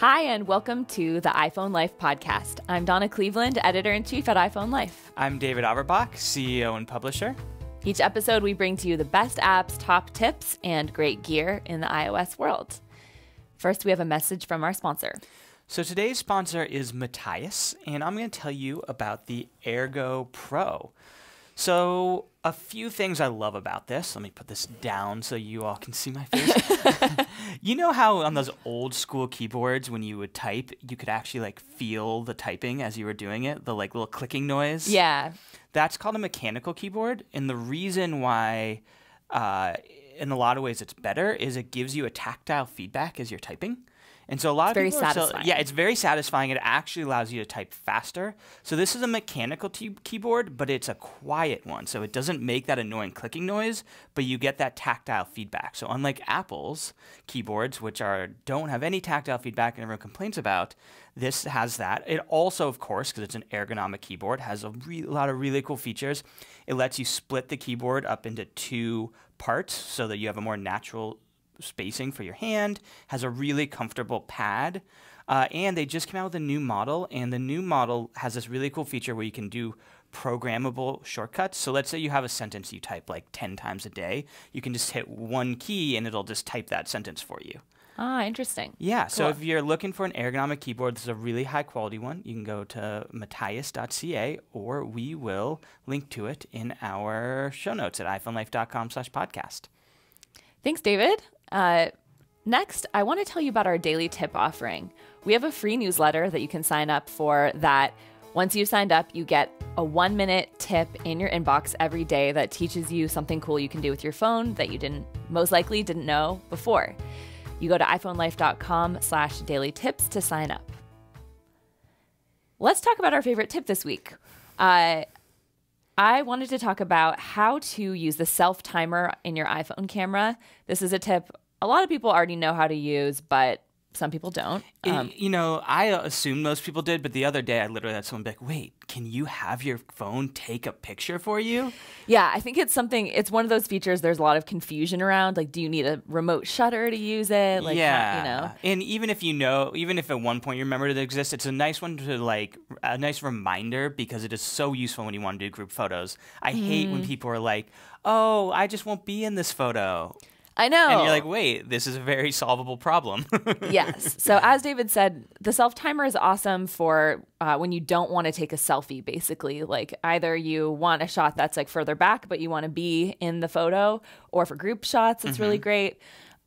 Hi, and welcome to the iPhone Life podcast. I'm Donna Cleveland, editor in chief at iPhone Life. I'm David Averbach, CEO and publisher. Each episode, we bring to you the best apps, top tips, and great gear in the iOS world. First, we have a message from our sponsor. So today's sponsor is Matias, and I'm going to tell you about the Ergo Pro. So, a few things I love about this. Let me put this down so you all can see my face. you know how on those old school keyboards, when you would type, you could actually like feel the typing as you were doing it, the like little clicking noise? Yeah. That's called a mechanical keyboard. And the reason why, uh, in a lot of ways, it's better is it gives you a tactile feedback as you're typing. And so a lot it's of very people satisfying. Still, yeah, it's very satisfying. It actually allows you to type faster. So this is a mechanical keyboard, but it's a quiet one. So it doesn't make that annoying clicking noise, but you get that tactile feedback. So unlike Apple's keyboards, which are don't have any tactile feedback and everyone complains about, this has that. It also, of course, because it's an ergonomic keyboard, has a re- lot of really cool features. It lets you split the keyboard up into two parts so that you have a more natural spacing for your hand, has a really comfortable pad. Uh, and they just came out with a new model, and the new model has this really cool feature where you can do programmable shortcuts. So let's say you have a sentence you type like 10 times a day. You can just hit one key and it'll just type that sentence for you. Ah, interesting. Yeah, so Cool. if you're looking for an ergonomic keyboard, this is a really high quality one. You can go to matias.ca or we will link to it in our show notes at iPhoneLife.com slash podcast. Thanks, David. Uh, next, I want to tell you about our daily tip offering. We have a free newsletter that you can sign up for that once you've signed up, you get a one minute tip in your inbox every day that teaches you something cool you can do with your phone that you didn't most likely didn't know before. You go to iPhoneLife.com slash daily tips to sign up. Let's talk about our favorite tip this week. Uh, I wanted to talk about how to use the self timer in your iPhone camera. This is a tip a lot of people already know how to use, but some people don't. Um, you know, I assumed most people did, but the other day I literally had someone be like, wait, can you have your phone take a picture for you? yeah, I think it's something, it's one of those features there's a lot of confusion around. Like, do you need a remote shutter to use it? Like, yeah. you know? And even if you know, even if at one point you remember it exists, it's a nice one to like, a nice reminder because it is so useful when you want to do group photos. I hate Mm. when people are like, oh, I just won't be in this photo. I know. And you're like, wait, this is a very solvable problem. yes. So as David said, the self timer is awesome for uh, when you don't want to take a selfie. Basically, like either you want a shot that's like further back, but you want to be in the photo, or for group shots, it's really great.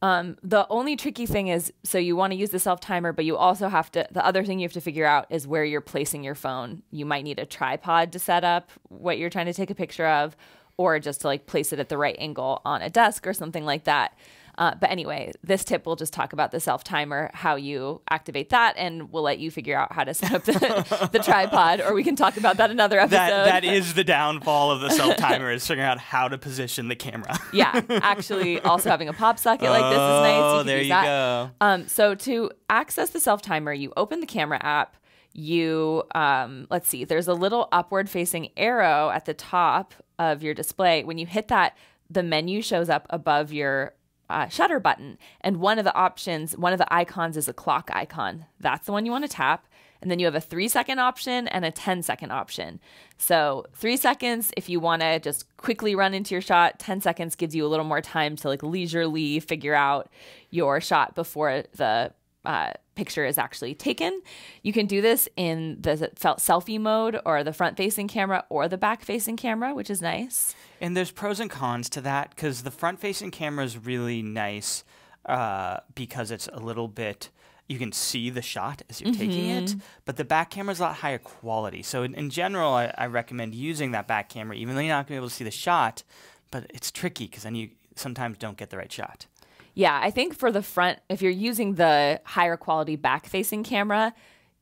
Um, the only tricky thing is, so you want to use the self timer, but you also have to. The other thing you have to figure out is where you're placing your phone. You might need a tripod to set up what you're trying to take a picture of, or just to like place it at the right angle on a desk or something like that. Uh, but anyway, this tip will just talk about the self timer, how you activate that, and we'll let you figure out how to set up the, the tripod, or we can talk about that another episode. that that is the downfall of the self timer is figuring out how to position the camera. yeah, actually, also having a pop socket like this is nice. Oh, there you that. go. Um, so to access the self timer, you open the camera app. You um, let's see, there's a little upward facing arrow at the top of your display. When you hit that, the menu shows up above your uh, shutter button, and one of the options, one of the icons, is a clock icon. That's the one you want to tap. And then you have a three second option and a 10 second option. So, three seconds if you want to just quickly run into your shot. 10 seconds gives you a little more time to like leisurely figure out your shot before the uh, picture is actually taken. You can do this in the selfie mode or the front facing camera or the back facing camera, which is nice. And there's pros and cons to that because the front facing camera is really nice uh, because it's a little bit. You can see the shot as you're taking it, but the back camera is a lot higher quality. So, in, in general, I, I recommend using that back camera, even though you're not going to be able to see the shot. But it's tricky because then you sometimes don't get the right shot. Yeah, I think for the front, if you're using the higher quality back facing camera,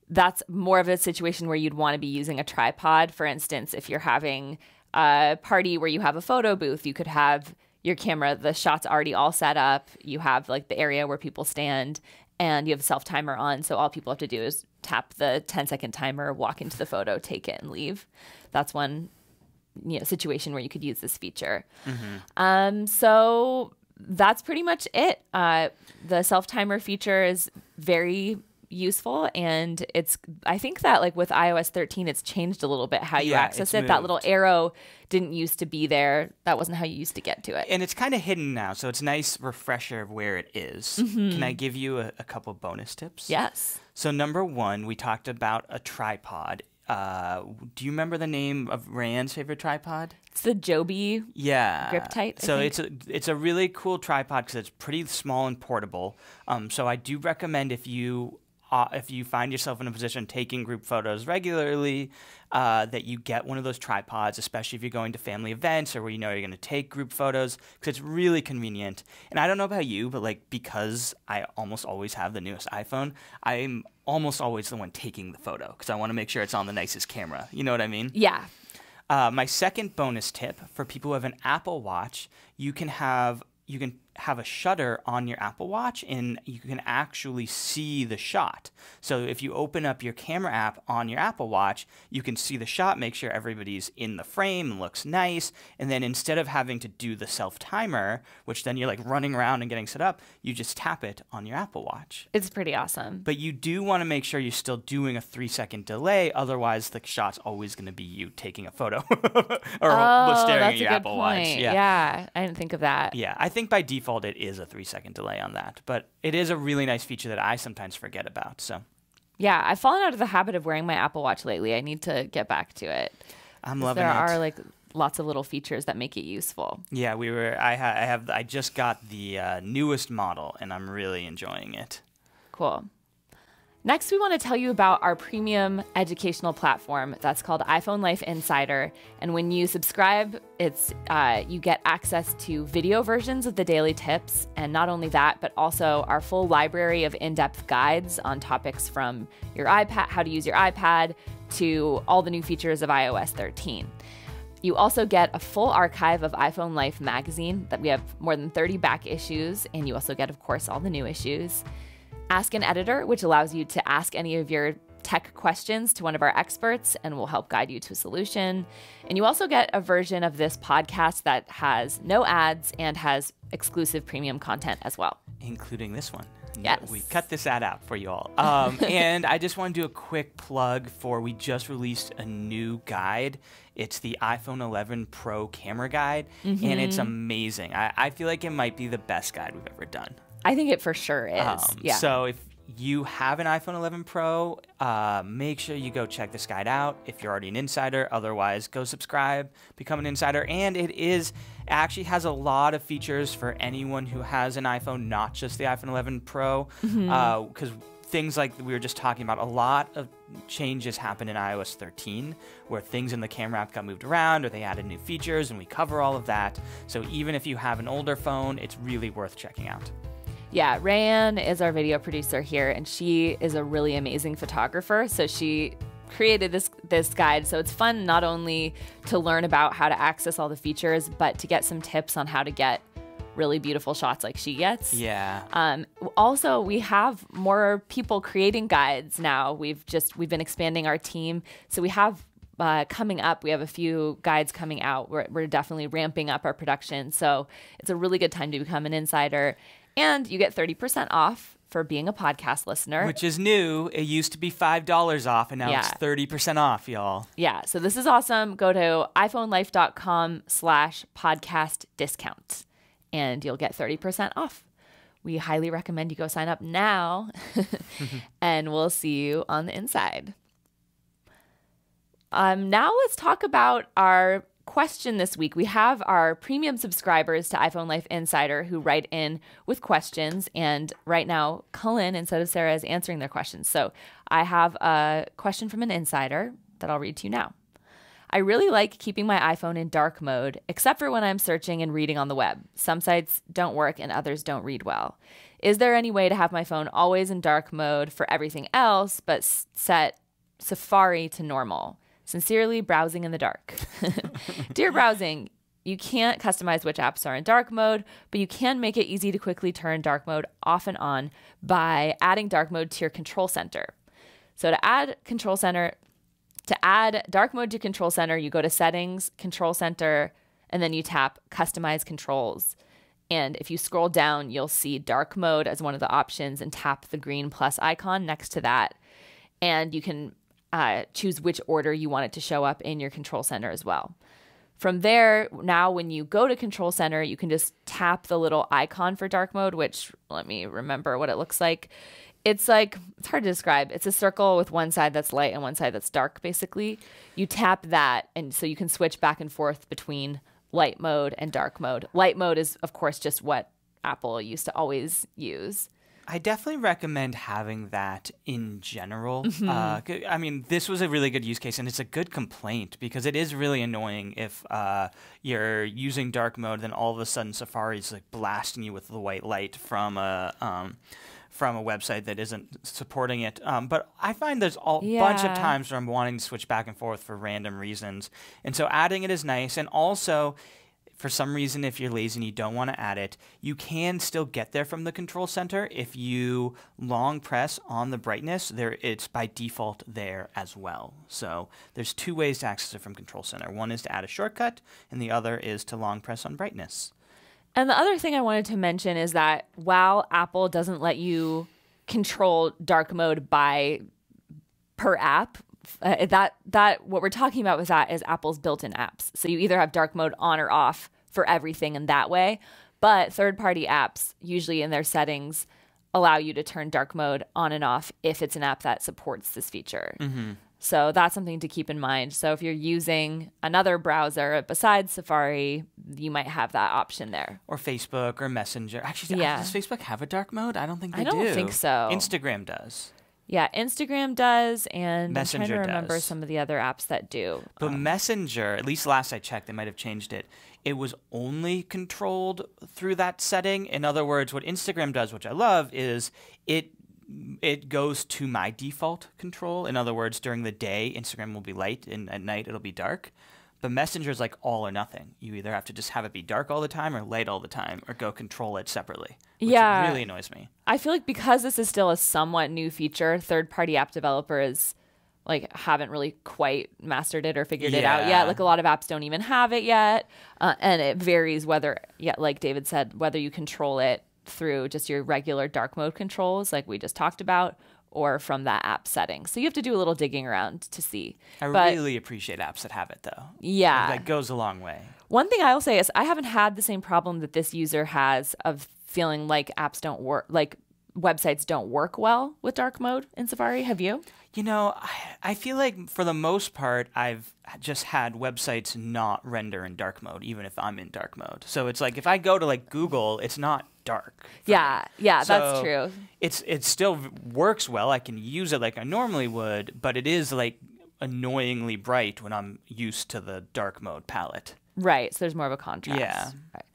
that's more of a situation where you'd want to be using a tripod. For instance, if you're having a party where you have a photo booth, you could have your camera, the shots already all set up. You have like the area where people stand and you have a self timer on. So all people have to do is tap the 10 second timer, walk into the photo, take it, and leave. That's one you know situation where you could use this feature. Um, so that's pretty much it. Uh, the self timer feature is very useful and it's I think that like with iOS 13 it's changed a little bit how you Yeah, access it. That little arrow didn't used to be there. That wasn't how you used to get to it. And it's kind of hidden now, so it's a nice refresher of where it is. Can I give you a, a couple bonus tips? yes. So number one, we talked about a tripod. Uh, do you remember the name of Rand's favorite tripod? It's the Joby. Yeah, GripTight, I So think. it's a it's a really cool tripod because it's pretty small and portable. Um, so I do recommend if you uh, if you find yourself in a position taking group photos regularly, uh, that you get one of those tripods, especially if you're going to family events or where you know you're going to take group photos, because it's really convenient. And I don't know about you, but like because I almost always have the newest iPhone, I'm almost always the one taking the photo because I want to make sure it's on the nicest camera. You know what I mean? Yeah. Uh, my second bonus tip for people who have an Apple Watch, you can have you can have a shutter on your Apple Watch and you can actually see the shot. So if you open up your camera app on your Apple Watch, you can see the shot, make sure everybody's in the frame and looks nice, and then instead of having to do the self timer, which then you're like running around and getting set up, you just tap it on your Apple Watch. It's pretty awesome. But you do want to make sure you're still doing a three second delay, otherwise the shot's always going to be you taking a photo or oh, staring at your Apple point. Watch. Yeah. I didn't think of that. Yeah, I think by default it is a three second delay on that, but it is a really nice feature that I sometimes forget about. So Yeah, I've fallen out of the habit of wearing my Apple Watch lately. I need to get back to it. I'm loving there it. There are like lots of little features that make it useful. yeah, we were. I, ha- I have. I just got the uh, newest model, and I'm really enjoying it. Cool. Next, we want to tell you about our premium educational platform that's called iPhone Life Insider. And when you subscribe, it's uh, you get access to video versions of the daily tips, and not only that, but also our full library of in-depth guides on topics from your iPad, how to use your iPad, to all the new features of iOS 13. You also get a full archive of iPhone Life magazine that we have more than 30 back issues, and you also get, of course, all the new issues. Ask an editor, which allows you to ask any of your tech questions to one of our experts and we'll help guide you to a solution. And you also get a version of this podcast that has no ads and has exclusive premium content as well. including this one. Yes. We cut this ad out for you all. Um, and I just want to do a quick plug for we just released a new guide. It's the iPhone 11 Pro camera guide, and it's Mm-hmm. amazing. I, I feel like it might be the best guide we've ever done. I think it for sure is. Um, yeah. So if you have an iPhone 11 Pro, uh, make sure you go check this guide out. If you're already an insider, otherwise go subscribe, become an insider. And it is actually has a lot of features for anyone who has an iPhone, not just the iPhone 11 Pro, because. Things like we were just talking about, a lot of changes happened in iOS 13 where things in the camera app got moved around or they added new features, and we cover all of that. So even if you have an older phone, it's really worth checking out. Yeah, Rayanne is our video producer here, and she is a really amazing photographer. So she created this this guide. So it's fun not only to learn about how to access all the features, but to get some tips on how to get really beautiful shots like she gets. Yeah. Um, also, we have more people creating guides now. We've just we've been expanding our team, so we have uh, coming up. We have a few guides coming out. We're we're definitely ramping up our production, so it's a really good time to become an insider, and you get thirty percent off for being a podcast listener. Which is new. It used to be five dollars off, and now it's thirty percent off, y'all. yeah, so this is awesome. Go to iPhoneLife.com slash podcast discount and you'll get 30% off. We highly recommend you go sign up now and we'll see you on the inside. Um, now let's talk about our question this week. We have our premium subscribers to iPhone Life Insider who write in with questions. And right now, Cullen, instead of Sarah, is answering their questions. So I have a question from an insider that I'll read to you now. I really like keeping my iPhone in dark mode, except for when I'm searching and reading on the web. Some sites don't work and others don't read well. Is there any way to have my phone always in dark mode for everything else, but set Safari to normal? Sincerely, browsing in the dark. Dear browsing, you can't customize which apps are in dark mode, but you can make it easy to quickly turn dark mode off and on by adding dark mode to your control center. So to add control center, to add dark mode to control center, you go to settings, control center, and then you tap customize controls. And if you scroll down, you'll see dark mode as one of the options and tap the green plus icon next to that. And you can uh, choose which order you want it to show up in your control center as well. From there, now when you go to Control Center, you can just tap the little icon for dark mode, which let me remember what it looks like. It's like, it's hard to describe. It's a circle with one side that's light and one side that's dark, basically. You tap that, and so you can switch back and forth between light mode and dark mode. Light mode is, of course, just what Apple used to always use. I definitely recommend having that in general. Mm-hmm. Uh, I mean, this was a really good use case, and it's a good complaint because it is really annoying if uh, you're using dark mode, then all of a sudden Safari's like blasting you with the white light from a um, from a website that isn't supporting it. Um, but I find there's a bunch of times where I'm wanting to switch back and forth for random reasons, and so adding it is nice, and also for some reason, if you're lazy and you don't want to add it, you can still get there from the control center. If you long press on the brightness, there it's by default there as well. So there's two ways to access it from control center. One is to add a shortcut, and the other is to long press on brightness. And the other thing I wanted to mention is that while Apple doesn't let you control dark mode by per app, uh, that that what we're talking about with that is Apple's built-in apps. So you either have dark mode on or off for everything in that way, but third-party apps usually in their settings allow you to turn dark mode on and off if it's an app that supports this feature. So that's something to keep in mind. So if you're using another browser besides Safari, you might have that option there. Or Facebook or Messenger. Actually, Yeah. does Facebook have a dark mode? I don't think they I don't do. think so. Instagram does. Yeah, Instagram does, and Messenger I'm trying to remember does. some of the other apps that do. But um, Messenger, at least last I checked, they might have changed it. It was only controlled through that setting. In other words, what Instagram does, which I love, is it it goes to my default control. In other words, during the day, Instagram will be light, and at night it'll be dark. But Messenger is like all or nothing. You either have to just have it be dark all the time or light all the time, or go control it separately. Which Yeah. really annoys me. I feel like because this is still a somewhat new feature, third-party app developers like haven't really quite mastered it or figured it out yet. Like a lot of apps don't even have it yet, uh, and it varies whether, yeah, like David said, whether you control it through just your regular dark mode controls, like we just talked about, or from that app setting. So you have to do a little digging around to see. I but really appreciate apps that have it, though. yeah, That goes a long way. One thing I will say is I haven't had the same problem that this user has of feeling like apps don't work, like websites don't work well with dark mode in Safari. Have you? You know, I, I feel like for the most part, I've just had websites not render in dark mode, even if I'm in dark mode. So it's like if I go to like Google, it's not dark. Yeah, me. yeah, that's true. It's it still works well. I can use it like I normally would, but it is like annoyingly bright when I'm used to the dark mode palette. Right. So there's more of a contrast. Yeah. Right.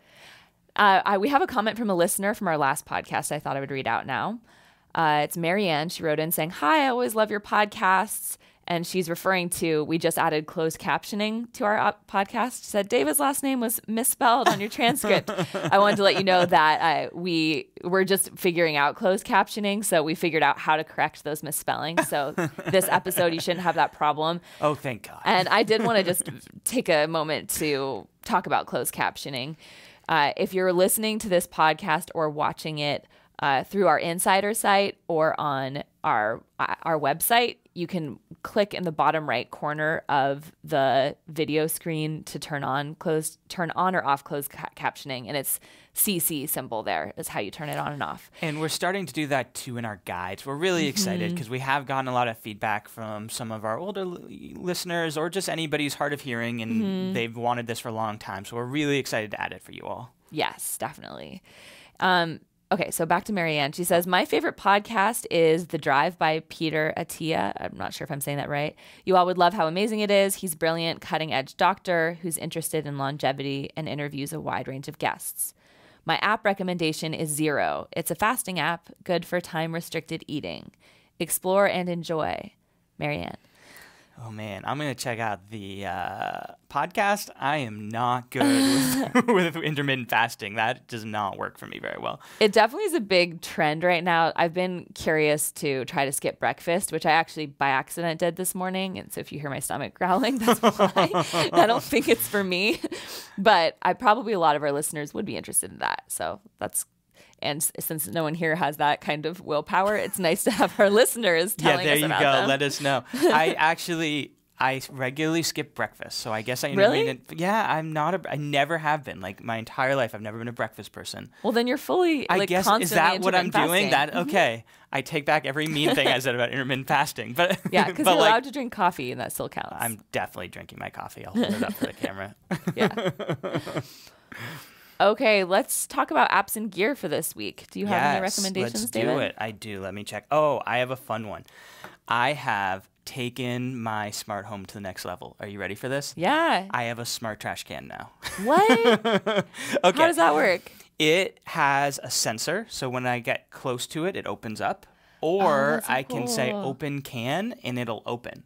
Uh, I, we have a comment from a listener from our last podcast. I thought I would read out now. Uh, it's Marianne. She wrote in saying, Hi, I always love your podcasts. And she's referring to, we just added closed captioning to our podcast. She said, David's last name was misspelled on your transcript. I wanted to let you know that uh, we were just figuring out closed captioning. So we figured out how to correct those misspellings. So this episode, you shouldn't have that problem. Oh, thank God. And I did want to just take a moment to talk about closed captioning. Uh, if you're listening to this podcast or watching it uh, through our insider site or on our our website, you can click in the bottom right corner of the video screen to turn on closed turn on or off closed ca- captioning, and it's CC symbol there is how you turn it on and off. And we're starting to do that too in our guides. We're really excited Mm-hmm. because we have gotten a lot of feedback from some of our older li- listeners or just anybody who's hard of hearing and Mm-hmm. they've wanted this for a long time. So we're really excited to add it for you all. Yes, definitely. Um, okay, so back to Marianne. She says, My favorite podcast is The Drive by Peter Attia. I'm not sure if I'm saying that right. You all would love how amazing it is. He's brilliant, cutting edge doctor who's interested in longevity and interviews a wide range of guests. My app recommendation is Zero. It's a fasting app, good for time restricted eating. Explore and enjoy. Marianne. Oh man, I'm gonna check out the uh, podcast. I am not good with, with intermittent fasting. That does not work for me very well. It definitely is a big trend right now. I've been curious to try to skip breakfast, which I actually by accident did this morning. And so if you hear my stomach growling, that's why. I don't think it's for me, but I probably a lot of our listeners would be interested in that. So that's and since no one here has that kind of willpower, it's nice to have our listeners telling yeah, there you go. them. Let us know. I actually. I regularly skip breakfast, so I guess I Really? intermittent. Yeah, I'm not a. I never have been. Like my entire life, I've never been a breakfast person. well, then you're fully. I like, guess is that what I'm intermittent doing? That mm-hmm. okay? I take back every mean thing I said about intermittent fasting, but Yeah, because you're like, allowed to drink coffee, and that still counts. I'm definitely drinking my coffee. I'll hold it up for the camera. yeah. Okay, let's talk about apps and gear for this week. Do you have any Yes, recommendations, let's David? do it. I do. Let me check. Oh, I have a fun one. I have taken my smart home to the next level. Are you ready for this? Yeah. I have a smart trash can now. What? okay. How does that work? It has a sensor, so when I get close to it, it opens up. Or Oh, so I can say open can and it'll open.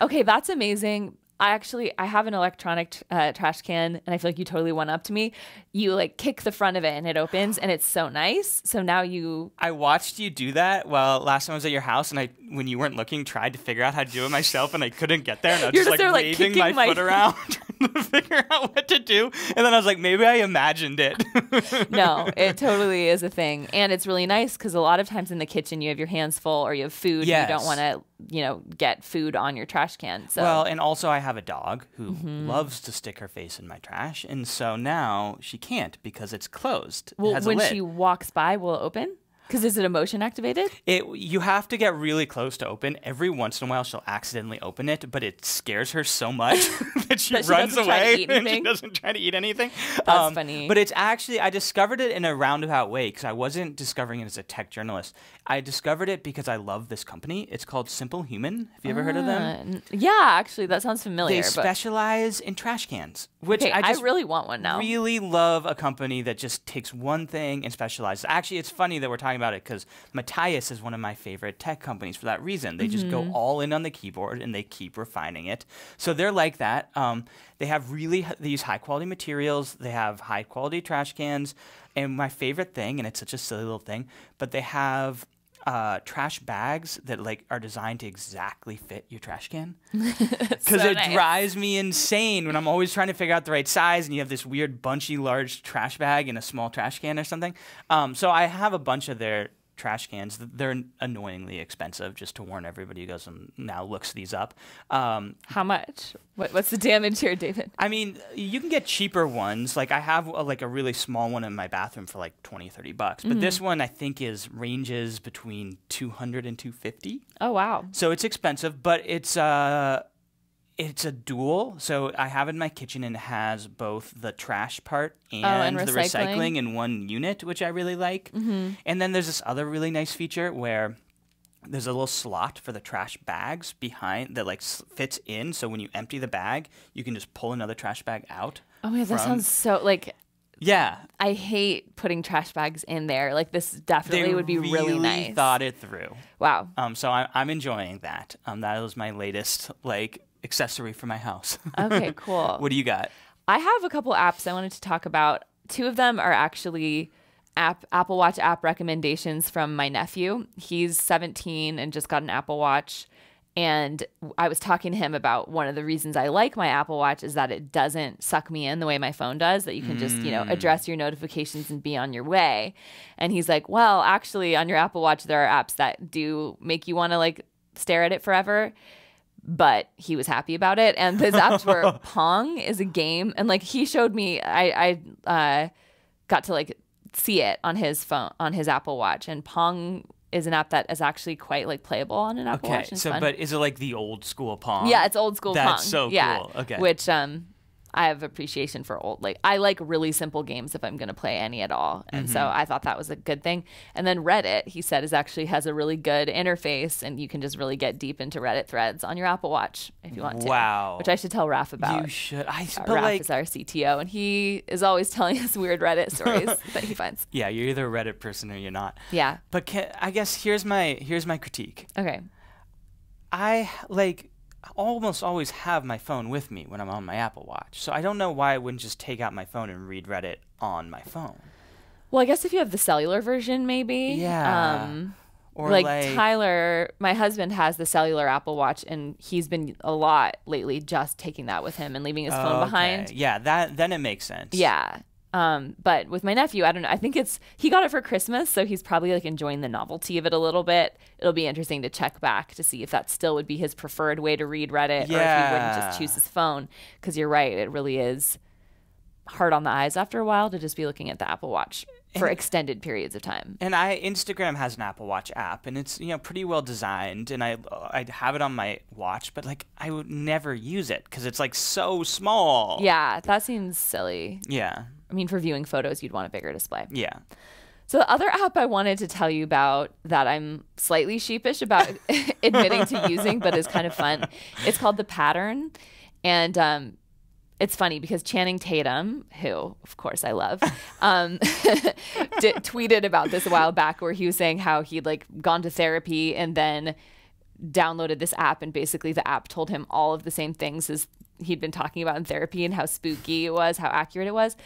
Okay, that's amazing. I actually I have an electronic uh, trash can, and I feel like you totally went up to me. You like kick the front of it, and it opens, and it's so nice. So now you I watched you do that. Well, last time I was at your house, and I, when you weren't looking, tried to figure out how to do it myself, and I couldn't get there. And I was You're just, just there, like like, waving my, kicking my- foot around, figure out what to do. And then I was like, maybe I imagined it. no, it totally is a thing, and it's really nice because a lot of times in the kitchen you have your hands full, or you have food, and you don't want to, you know, get food on your trash can. So Well, and also I have a dog who Mm-hmm. loves to stick her face in my trash, and so now she can't because it's closed. it well, a when she walks by, will it open? Because is it emotion activated? It you have to get really close to open. Every once in a while, she'll accidentally open it, but it scares her so much that she That she runs doesn't try to away and she doesn't try to eat anything. Um, That's funny. But it's actually I discovered it in a roundabout way because I wasn't discovering it as a tech journalist. I discovered it because I love this company. It's called simplehuman. Have you ever heard of them? Uh, yeah, actually, that sounds familiar. They specialize in trash cans, which okay, I I, really want one now. really love a company that just takes one thing and specializes. Actually, it's funny that we're talking about it because Matias is one of my favorite tech companies for that reason. They just Mm-hmm. go all in on the keyboard and they keep refining it. So they're like that. Um, they have really h- these high quality materials. They have high quality trash cans, and my favorite thing, and it's such a silly little thing, but they have. Uh, trash bags that like are designed to exactly fit your trash can because So it nice. drives me insane when I'm always trying to figure out the right size and you have this weird bunchy large trash bag in a small trash can or something. Um, so I have a bunch of their trash cans. They're annoyingly expensive, just to warn everybody who goes and now looks these up. Um, How much? What, what's the damage here, David? I mean, you can get cheaper ones. Like I have a, like a really small one in my bathroom for like 20, 30 bucks. But Mm-hmm. this one I think is ranges between 200 and 250. Oh wow. So it's expensive, but it's uh it's a dual. So I have it in my kitchen and it has both the trash part and, Oh, and the recycling. in one unit, which I really like. Mm-hmm. And then there's this other really nice feature where there's a little slot for the trash bags behind that like fits in. So when you empty the bag, you can just pull another trash bag out. Oh god, that sounds so like Yeah, I hate putting trash bags in there. Like this they definitely would be really, nice. Thought it through. wow. Um, so I, I'm enjoying that. Um, that was my latest like accessory for my house. Okay, cool. what do you got? I have a couple apps I wanted to talk about. Two of them are actually app Apple Watch app recommendations from my nephew. He's 17 and just got an Apple Watch. And I was talking to him about one of the reasons I like my Apple Watch is that it doesn't suck me in the way my phone does, that you can just, you know, mm. address your notifications and be on your way. And he's like, well, actually, on your Apple Watch, there are apps that do make you want to like stare at it forever but he was happy about it. And his apps were Pong is a game, and like he showed me, I I uh, got to like see it on his phone on his Apple Watch, and Pong is an app that is actually quite like playable on an Apple Okay, Watch. It's so fun. but is it like the old school Pong? yeah, it's old school That's Pong. so yeah, cool. Okay. which um. I have appreciation for old like I like really simple games if I'm going to play any at all. And so Mm-hmm. I thought that was a good thing. And then Reddit, he said is actually has a really good interface and you can just really get deep into Reddit threads on your Apple Watch if you want to. Wow. Which I should tell Raph about. you should. I Uh, Raph like is our CTO, and he is always telling us weird Reddit stories that he finds. yeah, you're either a Reddit person or you're not. Yeah. But can, I guess here's my here's my critique. Okay. I like almost always have my phone with me when I'm on my Apple Watch. So I don't know why I wouldn't just take out my phone and read Reddit on my phone. Well, I guess if you have the cellular version, maybe. Yeah. Um, Or like, like, Tyler, my husband has the cellular Apple Watch, and he's been a lot lately just taking that with him and leaving his phone Okay. behind. Yeah, that then it makes sense. Yeah. Um, but with my nephew, I don't know. I think it's he got it for Christmas, so he's probably like enjoying the novelty of it a little bit. It'll be interesting to check back to see if that still would be his preferred way to read Reddit, or if he wouldn't just choose his phone. Because you're right, it really is hard on the eyes after a while to just be looking at the Apple Watch for extended periods of time. And I Instagram has an Apple Watch app, and it's you know pretty well designed, and I I have it on my watch, but like I would never use it because it's like so small. Yeah, that seems silly. Yeah. I mean, for viewing photos, you'd want a bigger display. Yeah. So the other app I wanted to tell you about that I'm slightly sheepish about admitting to using, but is kind of fun. It's called the Pattern, and um, it's funny because Channing Tatum, who of course I love, um, did, tweeted about this a while back, where he was saying how he'd like gone to therapy and then downloaded this app, and basically the app told him all of the same things as he'd been talking about in therapy and how spooky it was, how accurate it was.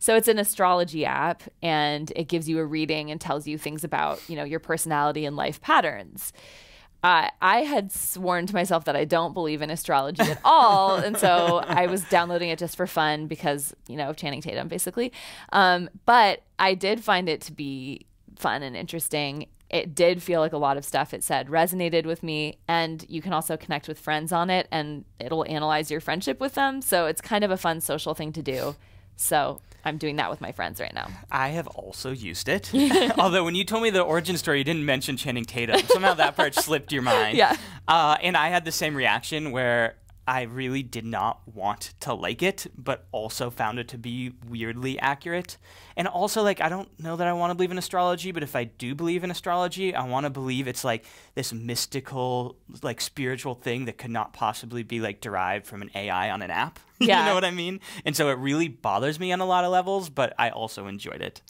So it's an astrology app and it gives you a reading and tells you things about, you know, your personality and life patterns. Uh, I had sworn to myself that I don't believe in astrology at all, and so I was downloading it just for fun because you know of Channing Tatum, basically. Um, but I did find it to be fun and interesting. It did feel like a lot of stuff it said resonated with me, and you can also connect with friends on it, and it'll analyze your friendship with them. So it's kind of a fun social thing to do. So I'm doing that with my friends right now. I have also used it. Although when you told me the origin story, you didn't mention Channing Tatum. Somehow that part slipped your mind. Yeah. Uh, and I had the same reaction where I really did not want to like it, but also found it to be weirdly accurate. And also, like, I don't know that I want to believe in astrology, but if I do believe in astrology, I want to believe it's like this mystical, like, spiritual thing that could not possibly be like derived from an AI on an app. Yeah. you know what I mean? And so it really bothers me on a lot of levels, but I also enjoyed it.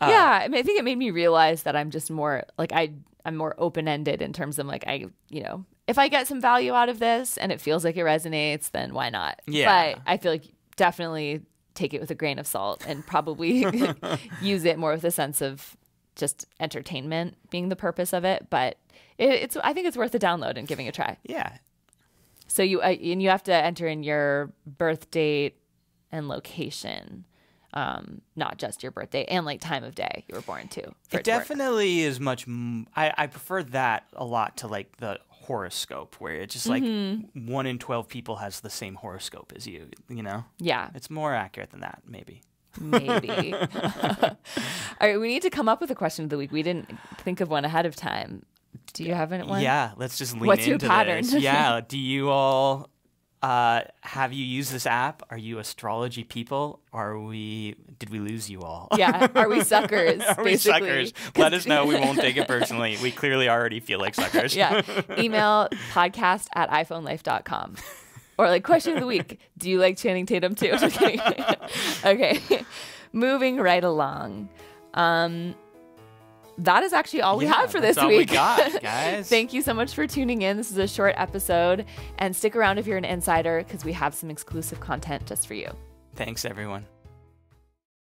Uh, yeah, I, mean, I think it made me realize that I'm just more like I I'm more open ended in terms of like I you know if I get some value out of this and it feels like it resonates, then why not? Yeah. But I feel like definitely take it with a grain of salt and probably use it more with a sense of just entertainment being the purpose of it. But it, it's I think it's worth a download and giving it a try. Yeah. So you uh, and you have to enter in your birth date and location. Um, not just your birthday and like time of day you were born to. It to definitely is much. M- I, I prefer that a lot to like the horoscope, where it's just like Mm-hmm. one in 12 people has the same horoscope as you, you know? Yeah, It's more accurate than that, maybe. maybe. All right, we need to come up with a question of the week. We didn't think of one ahead of time. Do you have one? Yeah, let's just lean What's your pattern? this. Yeah, do you all uh, have you used this app? Are you astrology people? Are we? Did we lose you all? Yeah. Are we suckers? Are we basically? suckers? Let us know. We won't take it personally. We clearly already feel like suckers. yeah. Email podcast at iPhoneLife.com. Or like question of the week. Do you like Channing Tatum too? Okay. Moving right along. Um that is actually all we Yeah, have for this all we week. got, guys. Thank you so much for tuning in. This is a short episode. And stick around if you're an insider because we have some exclusive content just for you. Thanks, everyone.